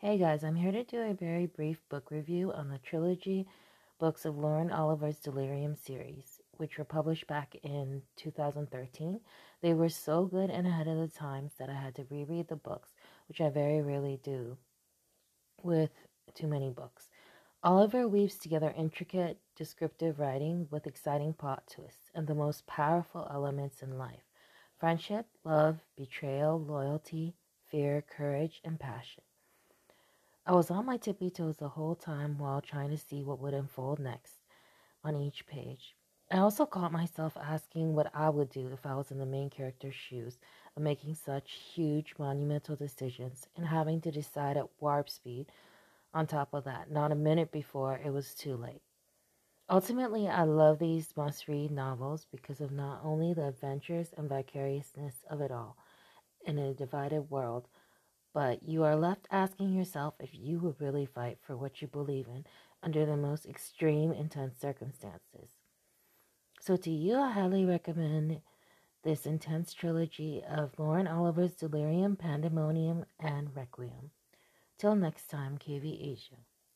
Hey guys, I'm here to do a very brief book review on the trilogy books of Lauren Oliver's Delirium series, which were published back in 2013. They were so good and ahead of the times that I had to reread the books, which I very rarely do with too many books. Oliver weaves together intricate, descriptive writing with exciting plot twists and the most powerful elements in life friendship, love, betrayal, loyalty, fear, courage, and passion. I was on my tippy toes the whole time while trying to see what would unfold next on each page. I also caught myself asking what I would do if I was in the main character's shoes of making such huge, monumental decisions and having to decide at warp speed on top of that, not a minute before it was too late. Ultimately, I love these must read novels because of not only the adventures and vicariousness of it all in a divided world, but you are left asking yourself if you would really fight for what you believe in under the most extreme, intense circumstances. So, to you, I highly recommend this intense trilogy of Lauren Oliver's Delirium, Pandemonium, and Requiem. Till next time, KV Asia.